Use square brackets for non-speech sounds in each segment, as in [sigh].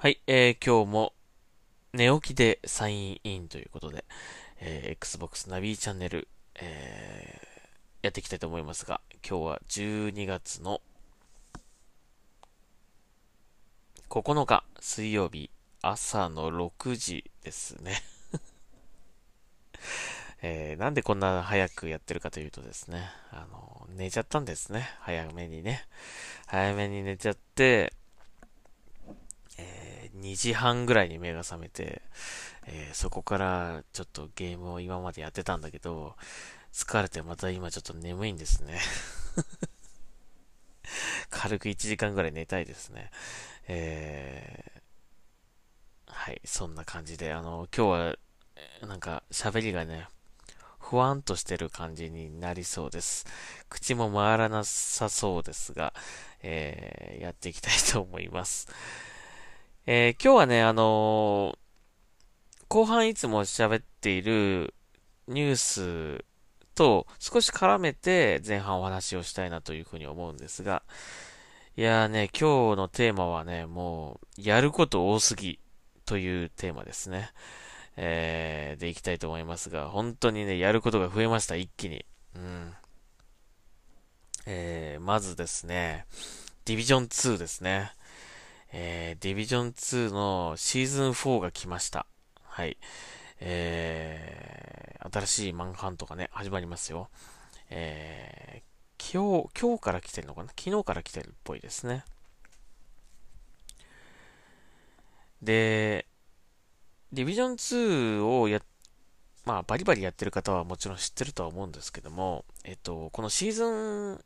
はい、えー、今日も寝起きでサインインということで、えー、Xbox ナビチャンネル、えー、やっていきたいと思いますが、今日は12月の9日水曜日朝の6時ですね [laughs] えー、なんでこんな早くやってるかというとですね、あの、寝ちゃったんですね。早めにね。早めに寝ちゃって、2時半ぐらいに目が覚めて、えー、そこからちょっとゲームを今までやってたんだけど、疲れてまた今ちょっと眠いんですね [laughs] 軽く1時間ぐらい寝たいですね。えー、はい、そんな感じで、あの、今日は、なんか喋りがね、ふわんとしてる感じになりそうです。口も回らなさそうですが、えー、やっていきたいと思います。えー、今日はね、あのー、後半いつも喋っているニュースと少し絡めて前半お話をしたいなというふうに思うんですが、いやーね、今日のテーマはね、もう、やること多すぎというテーマですね。えー、でいきたいと思いますが、本当にね、やることが増えました、一気に。うん。えー、まずですね、ディビジョン2ですね。えー、ディビジョン2のシーズン4が来ました。はい。えー、新しいマンハントがね、始まりますよ。えー、今日、今日から来てるのかな？昨日から来てるっぽいですね。で、ディビジョン2をや、まあ、バリバリやってる方はもちろん知ってるとは思うんですけども、えっと、このシーズン、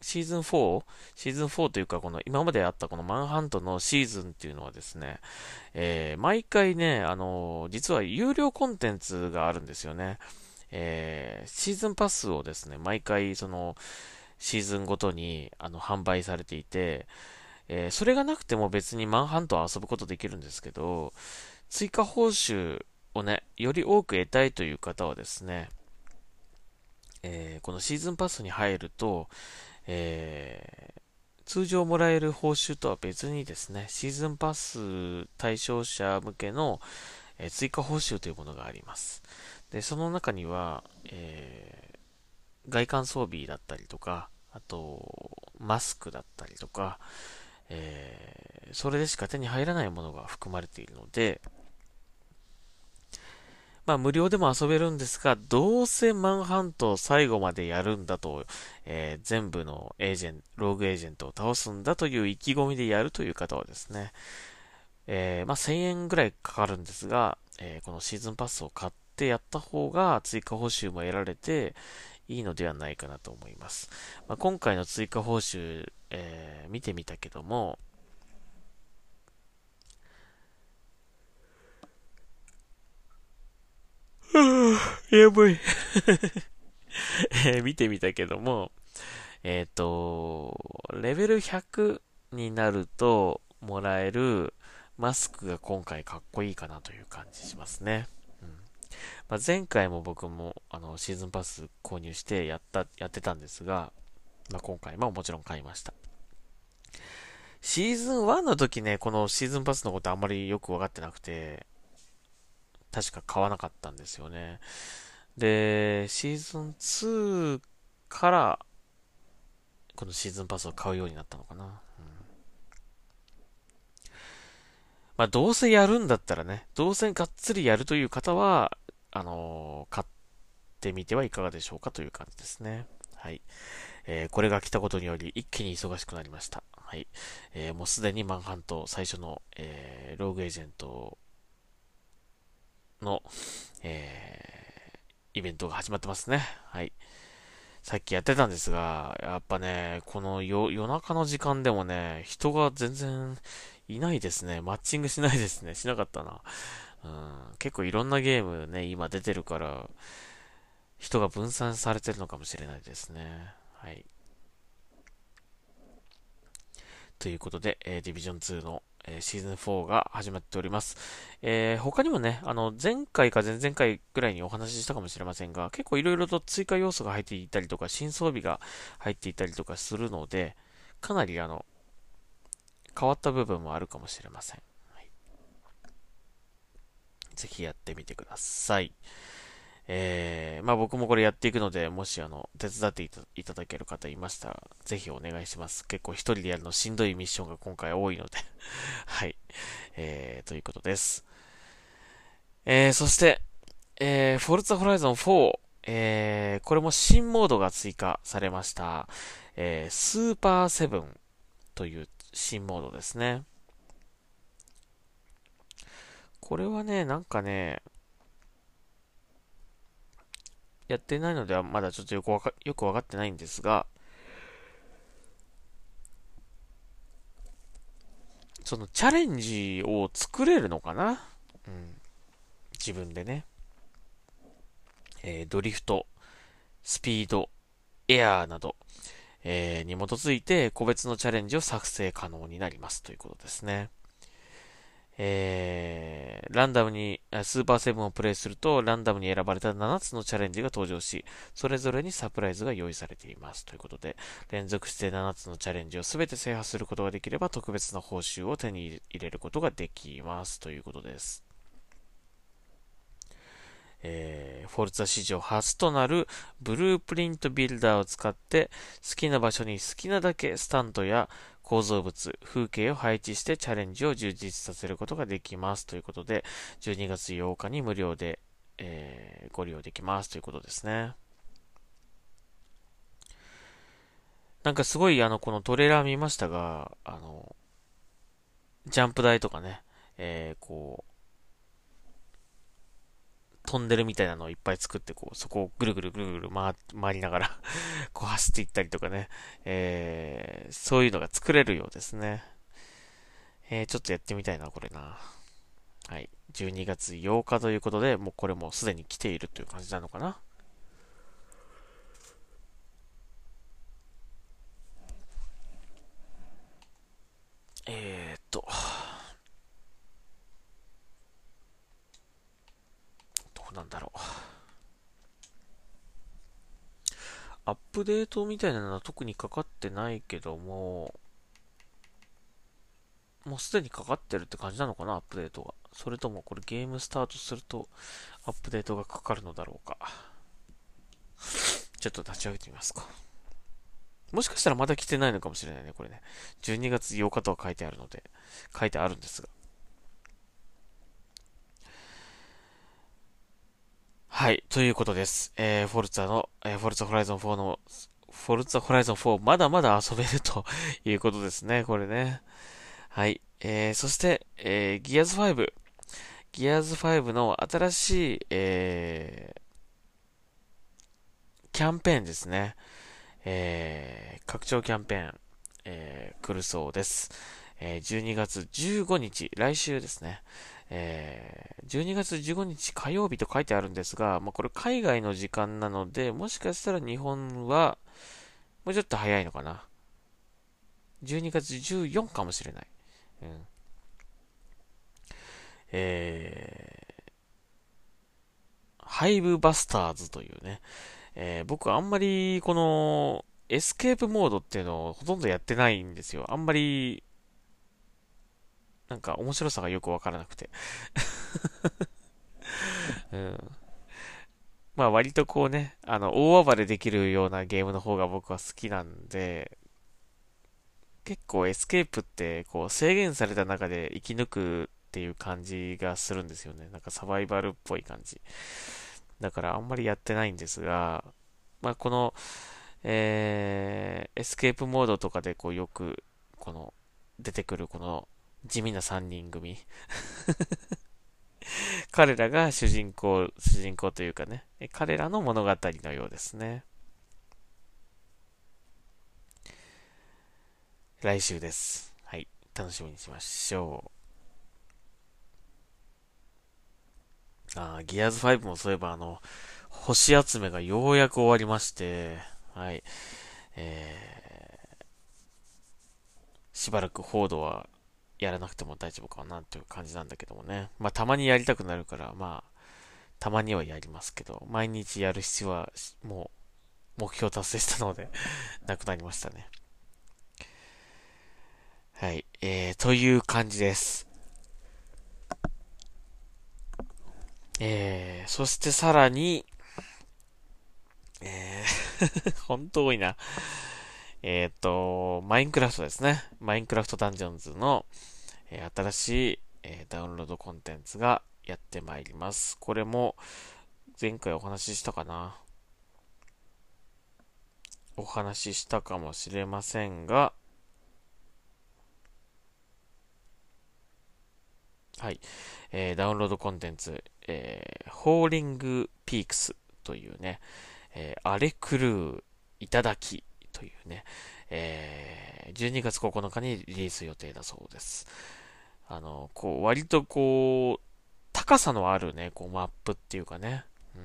シーズン 4? シーズン4というか、この今まであったこのマンハントのシーズンっていうのはですね、えー、毎回ね、あのー、実は有料コンテンツがあるんですよね。えー、シーズンパスをですね、毎回その、シーズンごとにあの販売されていて、えー、それがなくても別にマンハントは遊ぶことできるんですけど、追加報酬をね、より多く得たいという方はですね、えー、このシーズンパスに入ると、えー、通常もらえる報酬とは別にですね、シーズンパス対象者向けの、え、追加報酬というものがあります。で、その中には、えー、外観装備だったりとか、あと、マスクだったりとか、えー、それでしか手に入らないものが含まれているので、まあ無料でも遊べるんですが、どうせマンハントを最後までやるんだと、えー、全部のエージェント、ローグエージェントを倒すんだという意気込みでやるという方はですね、えー、まあ1000円ぐらいかかるんですが、えー、このシーズンパスを買ってやった方が追加報酬も得られていいのではないかなと思います。まあ、今回の追加報酬、えー、見てみたけども、[laughs] やばい [laughs] え見てみたけども、えっ、ー、と、レベル100になるともらえるマスクが今回かっこいいかなという感じしますね。うんまあ、前回も僕もあのシーズンパス購入してやった、やってたんですが、まあ、今回ももちろん買いました。シーズン1の時ね、このシーズンパスのことあんまりよくわかってなくて、確か買わなかったんですよね。で、シーズン2から、このシーズンパスを買うようになったのかな。うん、まあ、どうせやるんだったらね、どうせがっつりやるという方は、あのー、買ってみてはいかがでしょうかという感じですね。はい。えー、これが来たことにより一気に忙しくなりました。はい。えー、もうすでにマンハント最初の、えー、ローグエージェントの、えー、イベントが始まってますね。はい。さっきやってたんですが、やっぱね、この夜中の時間でもね、人が全然いないですね。マッチングしないですね。しなかったな。うん、結構いろんなゲームね、今出てるから、人が分散されてるのかもしれないですね。はい。ということで、えー、ディビジョン2のえシーズン4が始まっております。えー、他にもね、あの、前回か前々回ぐらいにお話ししたかもしれませんが、結構いろいろと追加要素が入っていたりとか、新装備が入っていたりとかするので、かなりあの、変わった部分もあるかもしれません。はい、ぜひやってみてください。えー、まあ僕もこれやっていくので、もしあの、手伝っていただける方いましたら、ぜひお願いします。結構一人でやるのしんどいミッションが今回多いので [laughs] はい。えー、ということです。えー、そして、えー、フォルツァホライゾン4、えー、これも新モードが追加されました。えー、スーパーセブンという新モードですね。これはね、なんかね、やってないのではまだちょっとよくわかよくわかってないんですが、そのチャレンジを作れるのかな？うん。自分でね。えー、ドリフト、スピード、エアーなど、えー、に基づいて個別のチャレンジを作成可能になりますということですね。えー、ランダムに、スーパーセブンをプレイすると、ランダムに選ばれた7つのチャレンジが登場し、それぞれにサプライズが用意されています。ということで、連続して7つのチャレンジを全て制覇することができれば、特別な報酬を手に入れることができます。ということです。えー、フォルツァ史上初となるブループリントビルダーを使って好きな場所に好きなだけスタンドや構造物、風景を配置してチャレンジを充実させることができますということで、12月8日に無料で、えー、ご利用できますということですね。なんかすごいあの、このトレーラー見ましたが、あの、ジャンプ台とかね、えー、こう、トンネルみたいなのをいっぱい作って、こう、そこをぐるぐるぐるぐる回回りながら [laughs] こう走っていったりとかね、えー、そういうのが作れるようですね。えー、ちょっとやってみたいな、これな。はい。12月8日ということで、もうこれもすでに来ているという感じなのかな。えー、っと。なんだろう。アップデートみたいなのは特にかかってないけども、もうすでにかかってるって感じなのかな、アップデートが。それともこれゲームスタートするとアップデートがかかるのだろうか。ちょっと立ち上げてみますか。もしかしたらまだ来てないのかもしれないね、これね。12月8日とは書いてあるので、書いてあるんですが。はい、ということです。えー、フォルツァの、えー、フォルツァホライゾン4の、フォルツァホライゾン4、まだまだ遊べるということですね、これね。はい。えー、そして、えー、ギアズ5。ギアズ5の新しい、えー、キャンペーンですね。えー、拡張キャンペーン、えー、来るそうです。えー、12月15日、来週ですね。えー、12月15日火曜日と書いてあるんですが、まあ、これ海外の時間なので、もしかしたら日本は、もうちょっと早いのかな。12月14かもしれない。うん。えー、ハイブバスターズというね、えー、僕あんまりこのエスケープモードっていうのをほとんどやってないんですよ。あんまりなんか面白さがよくわからなくて [laughs] うん。まあ割とこうね、あの、大暴れできるようなゲームの方が僕は好きなんで、結構エスケープってこう制限された中で生き抜くっていう感じがするんですよね。なんかサバイバルっぽい感じ。だからあんまりやってないんですが、まあこの、えー、エスケープモードとかでこうよく、この、出てくるこの地味な3人組 [laughs] 彼らが主人公、主人公というかね、彼らの物語のようですね。来週です。はい。楽しみにしましょう。あギアーズ5もそういえばあの、星集めがようやく終わりまして、はい。えー、しばらくフォードはやらなくても大丈夫かなという感じなんだけどもね。まあ、たまにやりたくなるから、まあ、たまにはやりますけど、毎日やる必要は、もう、目標達成したので [laughs] なくなりましたね。はい、えー、という感じです。えー、そしてさらに、えー [laughs] 本当多いな。えっ、と、マインクラフトですね。マインクラフトダンジョンズの、えー、新しい、えー、ダウンロードコンテンツがやってまいります。これも前回お話ししたかな？お話ししたかもしれませんが、はい。えー、ダウンロードコンテンツ、えー、ホーリングピークスというね、えー、荒れ狂ういただきというね、えー、12月9日にリリース予定だそうです。あの、こう、割とこう、高さのあるね、こう、マップっていうかね、うん、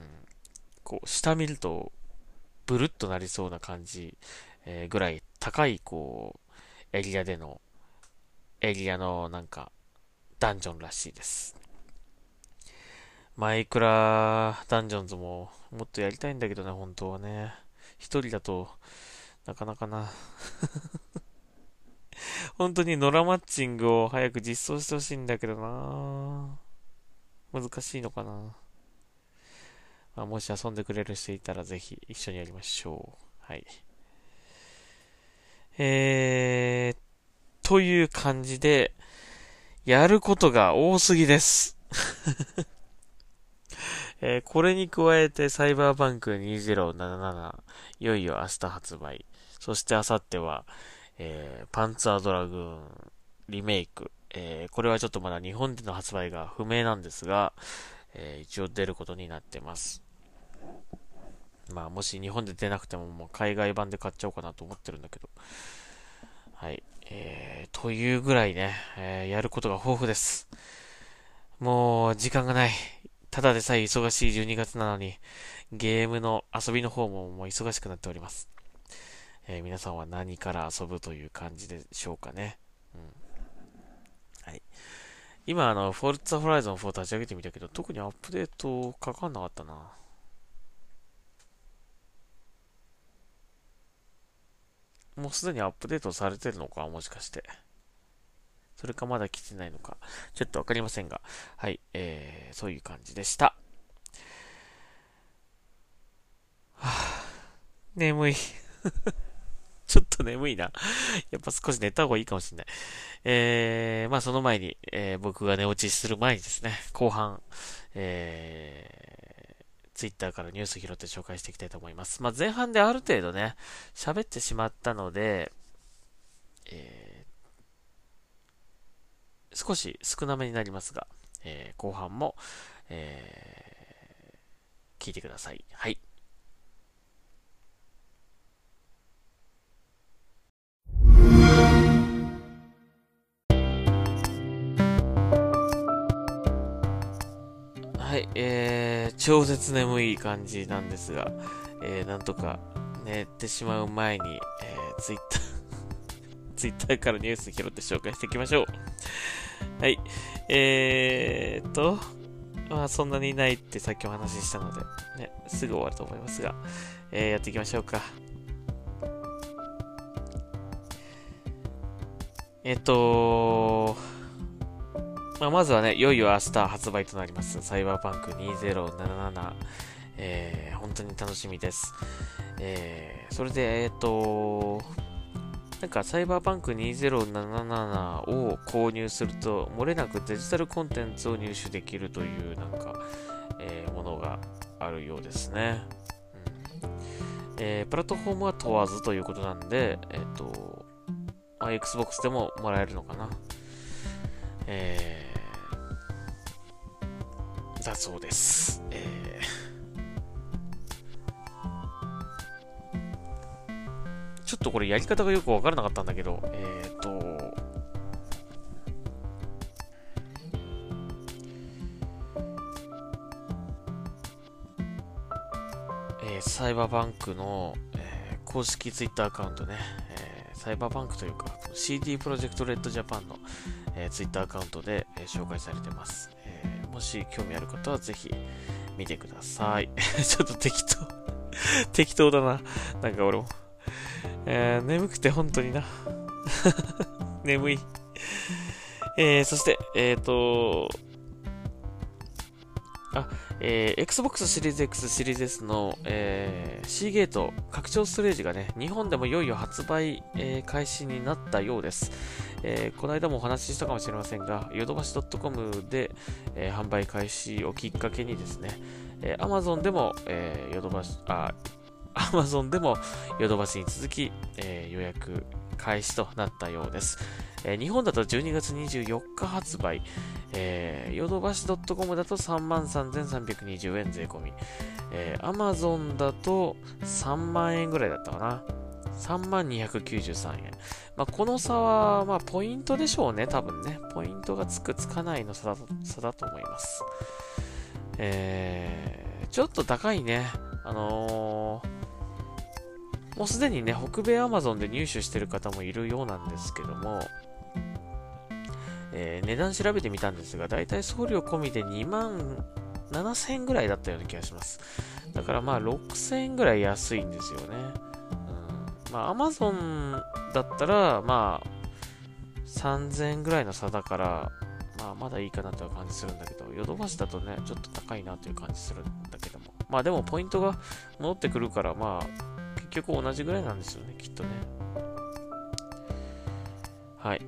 こう、下見ると、ブルッとなりそうな感じ、えー、ぐらい高い、こう、エリアでの、エリアのなんか、ダンジョンらしいです。マイクラダンジョンズももっとやりたいんだけどね、本当はね。一人だと、なかなかな。[laughs] 本当にノラマッチングを早く実装してほしいんだけどな難しいのかなまあ、もし遊んでくれる人いたらぜひ一緒にやりましょう。はい。えー、という感じで、やることが多すぎです。[laughs] えー、これに加えて、サイバーバンク2077、いよいよ明日発売。そして明後日は、えー、パンツァードラグーンリメイク。えー、これはちょっとまだ日本での発売が不明なんですが、えー、一応出ることになってます。まあ、もし日本で出なくても、もう海外版で買っちゃおうかなと思ってるんだけど。はい。えー、というぐらいね、えー、やることが豊富です。もう、時間がない。ただでさえ忙しい12月なのに、ゲームの遊びの方ももう忙しくなっております。えー、皆さんは何から遊ぶという感じでしょうかね。うん。はい。今、あの、フォルツァホライゾン4立ち上げてみたけど、特にアップデートかかんなかったな。もうすでにアップデートされてるのかもしかして。それかまだ来てないのか。ちょっとわかりませんが。はい。えー、そういう感じでした。はぁ、眠い。ちょっと眠いな。やっぱ少し寝た方がいいかもしれない。えー、まあその前に、えー、僕が寝落ちする前にですね、後半、えー、ツイッターからニュース拾って紹介していきたいと思います。まあ前半である程度ね、喋ってしまったので、えー、少し少なめになりますが、えー、後半も、えー、聞いてください。はい。はい、えー、超絶眠い感じなんですが、えー、なんとか寝てしまう前に、えー、ツイッター [laughs] ツイッターからニュース拾って紹介していきましょう。はい、えーと、まあそんなにないってさっきお話ししたので、ね、すぐ終わると思いますが、えー、やっていきましょうか。えっ、とまあ、まずはね、いよいよ明日発売となります、サイバーパンク2077、えー、本当に楽しみです。えー、それで、えっ、ー、と、なんか、サイバーパンク2077を購入すると、漏れなくデジタルコンテンツを入手できるという、なんか、え、ものがあるようですね。うんえ、プラットフォームは問わずということなんで、えっ、と、まあ、Xbox でももらえるのかな。えー、だそうです。えー、ちょっとこれやり方がよくわからなかったんだけど、えっ、ー、と、えー、サイバーバンクの、えー、公式ツイッターアカウントね、えー、サイバーバンクというか、CD プロジェクトレッドジャパンの、えー、Twitter アカウントで、えー、紹介されてます、もし興味ある方はぜひ見てください。[laughs] ちょっと適当 [laughs] 適当だな。なんか俺も。えー、眠くて本当にな。[laughs] 眠い。えー、そして、えっ、ー、と、あ、えー、Xbox シリーズ X シリーズ S の、えー、C ゲート拡張ストレージがね、日本でもいよいよ発売、えー、開始になったようです。えー、この間もお話ししたかもしれませんが、ヨドバシ .com で、えー、販売開始をきっかけにですね、えー、Amazon でも、えー、ヨドバシ、あ、Amazon でもヨドバシに続き、えー、予約開始となったようです。えー、日本だと12月24日発売、えー、ヨドバシ .com だと33,320円税込み、えー、Amazon だと3万円ぐらいだったかな。3万293円。まあ、この差は、まあ、ポイントでしょうね、多分ね。ポイントがつく、つかないの差だと差だと思います。えー、ちょっと高いね。あのー、もうすでにね、北米アマゾンで入手してる方もいるようなんですけども、えー、値段調べてみたんですが、だいたい送料込みで2万7000円ぐらいだったような気がします。だからまあ6000円ぐらい安いんですよね。まあ Amazon だったらまあ3000円ぐらいの差だから、まあまだいいかなという感じするんだけど、ヨドバシだとね、ちょっと高いなという感じするんだけども。まあでもポイントが戻ってくるから、まあ結局同じぐらいなんですよね、きっとね。はい。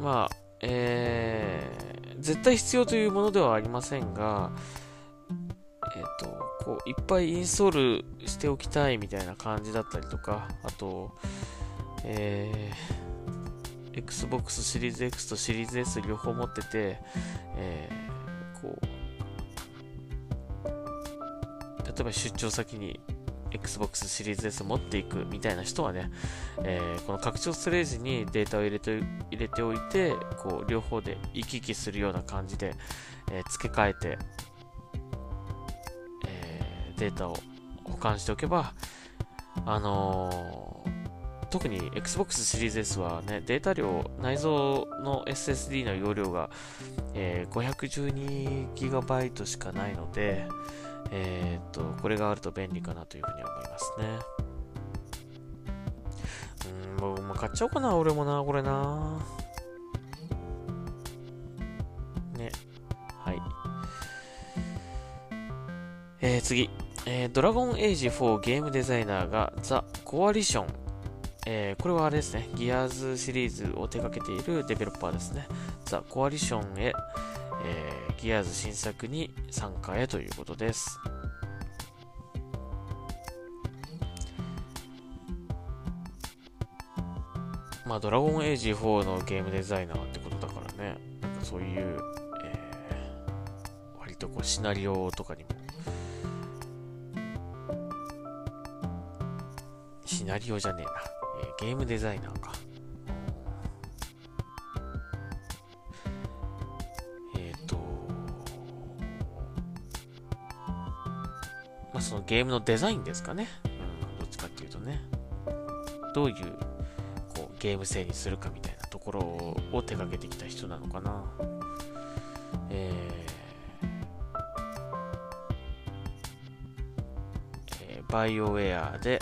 まあ、えー、絶対必要というものではありませんが、こう、いっぱいインストールしておきたいみたいな感じだったりとか、あと、えー、Xbox シリーズ X とシリーズ S 両方持ってて、えー、こう、例えば出張先に Xbox シリーズ S 持っていくみたいな人はね、えー、この拡張ストレージにデータを入れて入れておいて、こう両方で行き来するような感じで、えー、付け替えて、データを保管しておけば、あのー、特に Xbox シリーズ S はね、データ量、内蔵の SSD の容量が、えー、512GB しかないので、えー、っと、これがあると便利かなというふうに思いますね。うん、僕も買っちゃおうかな、俺もな、これな。ね。はい。えー、次。えー、ドラゴンエイジ4ゲームデザイナーがザ・コアリション。えー、これはあれですね。ギアーズシリーズを手掛けているデベロッパーですね。ザ・コアリションへ、えー、ギアーズ新作に参加へということです。まあ、ドラゴンエイジ4のゲームデザイナーってことだからね、なんかそういう、えー、割とこうシナリオとかにも、シナリオじゃねえな、えー、ゲームデザイナーか。えっ、ー、と、まあ、そのゲームのデザインですかね。うん、どっちかっていうとね。どういうこうゲーム性にするかみたいなところを手掛けてきた人なのかな。えー、バイオウェアで、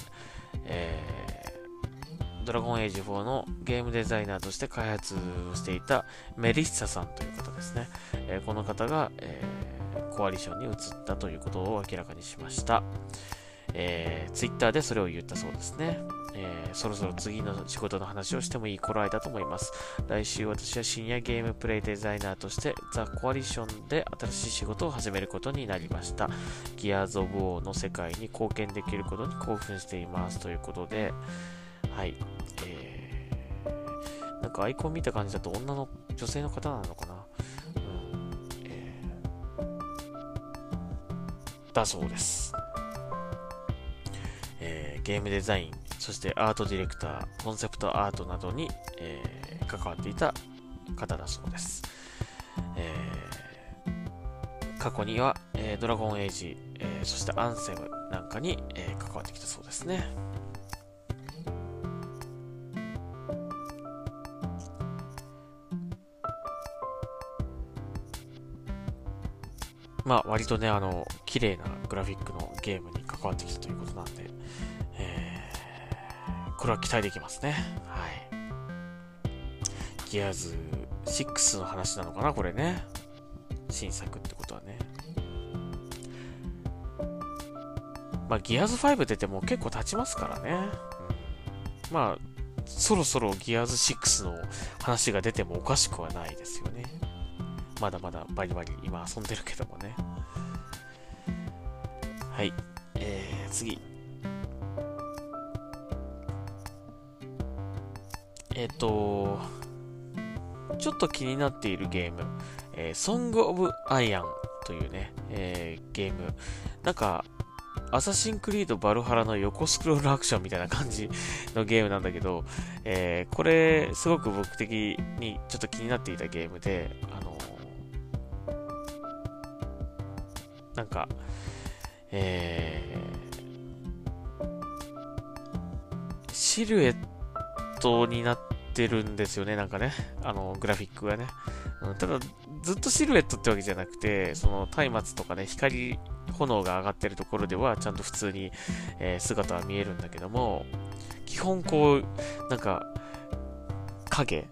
ラゴンエイジ4のゲームデザイナーとして開発をしていたメリッサさんという方ですね。えー、この方が、えー、コアリションに移ったということを明らかにしました。えー、ツイッターでそれを言ったそうですね。えー、そろそろ次の仕事の話をしてもいい頃合いだと思います。来週私は深夜ゲームプレイデザイナーとしてザ・コアリションで新しい仕事を始めることになりました。ギアーズ・オブ・ウォーの世界に貢献できることに興奮していますということで、はい。えー、なんかアイコン見た感じだと女の、女性の方なのかな？うん。えー、だそうです。えー、ゲームデザインそしてアートディレクター、コンセプトアートなどに、えー、関わっていた方だそうです。えー、過去には、えー、ドラゴンエイジ、えそしてアンセムなんかに、え関わってきたそうですね。まあ割とね、あの、綺麗なグラフィックのゲームに関わってきたということなんで、これは期待できますね。はい。ギアーズ6の話なのかな、これね。新作ってことはね。まあ、ギアーズ5出ても結構経ちますからね。まあ、そろそろギアーズ6の話が出てもおかしくはないですよね。まだまだバリバリ今遊んでるけどもね。はい。えー、次。えっ、ー、と、ちょっと気になっているゲーム、えー、Song of Iron というね、えー、ゲーム。なんか、アサシンクリードバルハラの横スクロールアクションみたいな感じのゲームなんだけど、えー、これ、すごく僕的にちょっと気になっていたゲームで、なんか、えー、シルエットになってるんですよね、なんかね。[laughs] あの、グラフィックがね。うん、ただ、ずっとシルエットってわけじゃなくて、その松明とかね、光、炎が上がってるところでは、ちゃんと普通に、えー、姿は見えるんだけども、基本こう、なんか、影、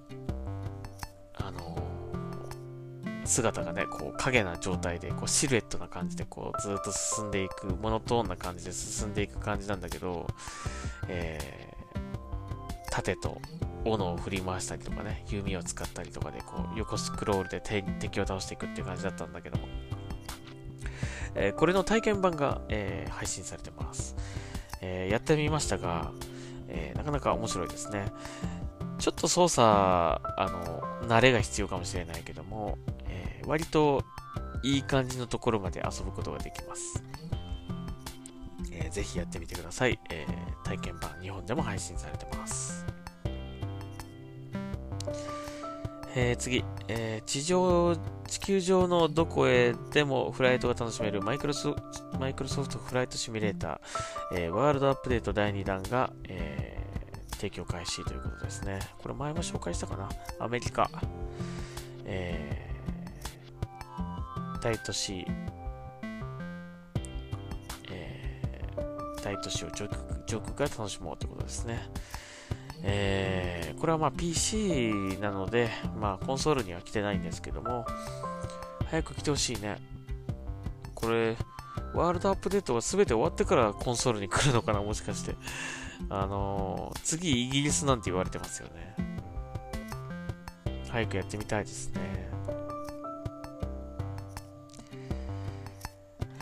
姿がね、こう影な状態で、こうシルエットな感じで、こうずっと進んでいく、モノトーンな感じで進んでいく感じなんだけど、えー、盾と斧を振り回したりとかね、弓を使ったりとかで、こう、横スクロールで敵を倒していくっていう感じだったんだけども、えー、これの体験版が、えー、配信されてます。えー、やってみましたが、えなかなか面白いですね。ちょっと操作、あの、慣れが必要かもしれないけども、割といい感じのところまで遊ぶことができます。えー、ぜひやってみてください。え体験版、日本でも配信されてます。えー、次、えー、地上、地球上のどこへでもフライトが楽しめるマイクロソマイクロソフトフライトシミュレーター、えー、ワールドアップデート第2弾が、えー、提供開始ということですね。これ前も紹介したかな？アメリカ、えー、大都市、えー、大都市を上空上空から楽しもうということですね。えー、これはまあ PC なので、まあコンソールには来てないんですけども、早く来てほしいね。これ、ワールドアップデートが全て終わってからコンソールに来るのかな、もしかして。あのー、次イギリスなんて言われてますよね。早くやってみたいですね。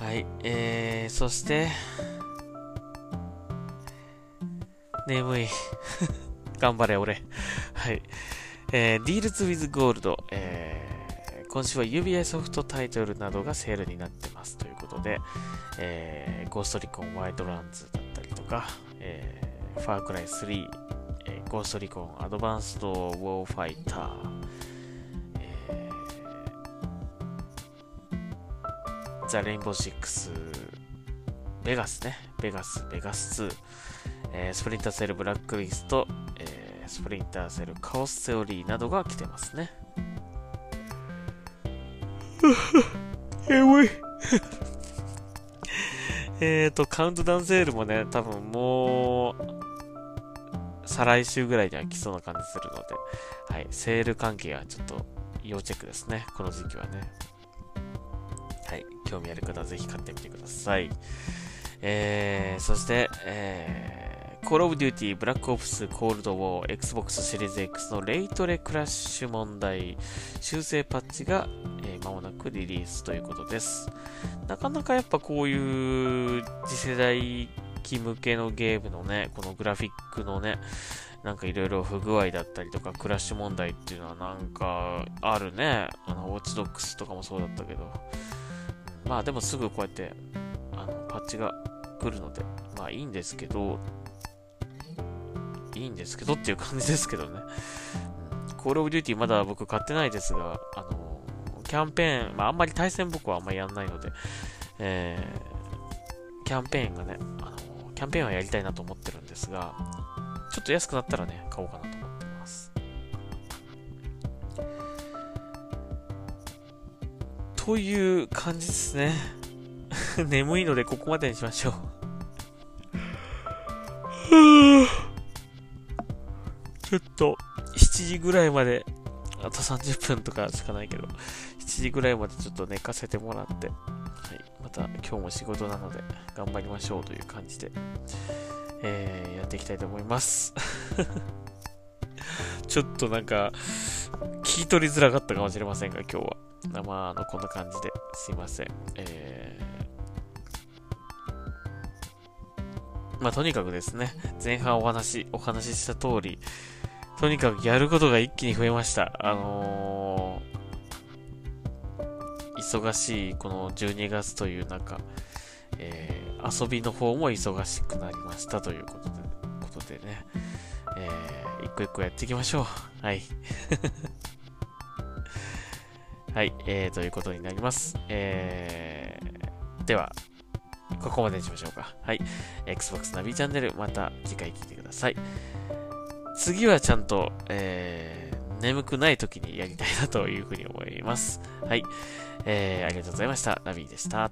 はい、えー、そして、眠い。[laughs] 頑張れ、俺。はい。えー、Deals with Gold、えー、今週は指輪ソフトタイトルなどがセールになってますということで、えー、ゴーストリコンワイドランズだったりとか、えー、ファークライ3、えー、ゴーストリコンアドバンストウォーファイター、ザ・レインボーシックス、ベガスね、ベガス、ベガス2、えー、スプリンターセルブラックリスト、えー、スプリンターセルカオスセオリーなどが来てますね。[laughs] 眠い [laughs] えっと、カウントダウンセールもね、多分もう、再来週ぐらいには来そうな感じするので、はい、セール関係はちょっと要チェックですね、この時期はね。はい、興味ある方はぜひ買ってみてください。えー、そして、えー Call of Duty Black Ops Cold War Xbox シリーズ X のレイトレクラッシュ問題修正パッチが、えー、間もなくリリースということです。なかなかやっぱこういう次世代機向けのゲームのね、このグラフィックのね、なんかいろいろ不具合だったりとか、クラッシュ問題っていうのはなんかあるね。あの、ウォッチドックスとかもそうだったけど。まあでもすぐこうやって、あの、パッチが来るので、まあいいんですけど、いいんですけどっていう感じですけどね。うん、コールオブデューティーまだ僕買ってないですが、あのキャンペーン、まああんまり対戦僕はあんまりやんないので、えー、キャンペーンがね、あのキャンペーンはやりたいなと思ってるんですが、ちょっと安くなったらね、買おうかなとという感じですね。[laughs] 眠いのでここまでにしましょう [sighs] ちょっと7時ぐらいまであと30分とかしかないけど、7時ぐらいまでちょっと寝かせてもらって、はい、また今日も仕事なので頑張りましょうという感じで、えー、やっていきたいと思います。[laughs] ちょっとなんか、聞き取りづらかったかもしれませんが、今日は。まあ、あの、こんな感じですいません。えー、まあ、とにかくですね、前半お話、お話しした通り、とにかくやることが一気に増えました。あのー、忙しいこの12月という中、えー、遊びの方も忙しくなりましたということで、ことでね、えー、一個一個やっていきましょう。はい。はい、えー、ということになります。えー、では、ここまでにしましょうか。はい。Xbox ナビチャンネル、また次回聞いてください。次はちゃんと、えー、眠くない時にやりたいなというふうに思います。はい。えー、ありがとうございました。ナビでした。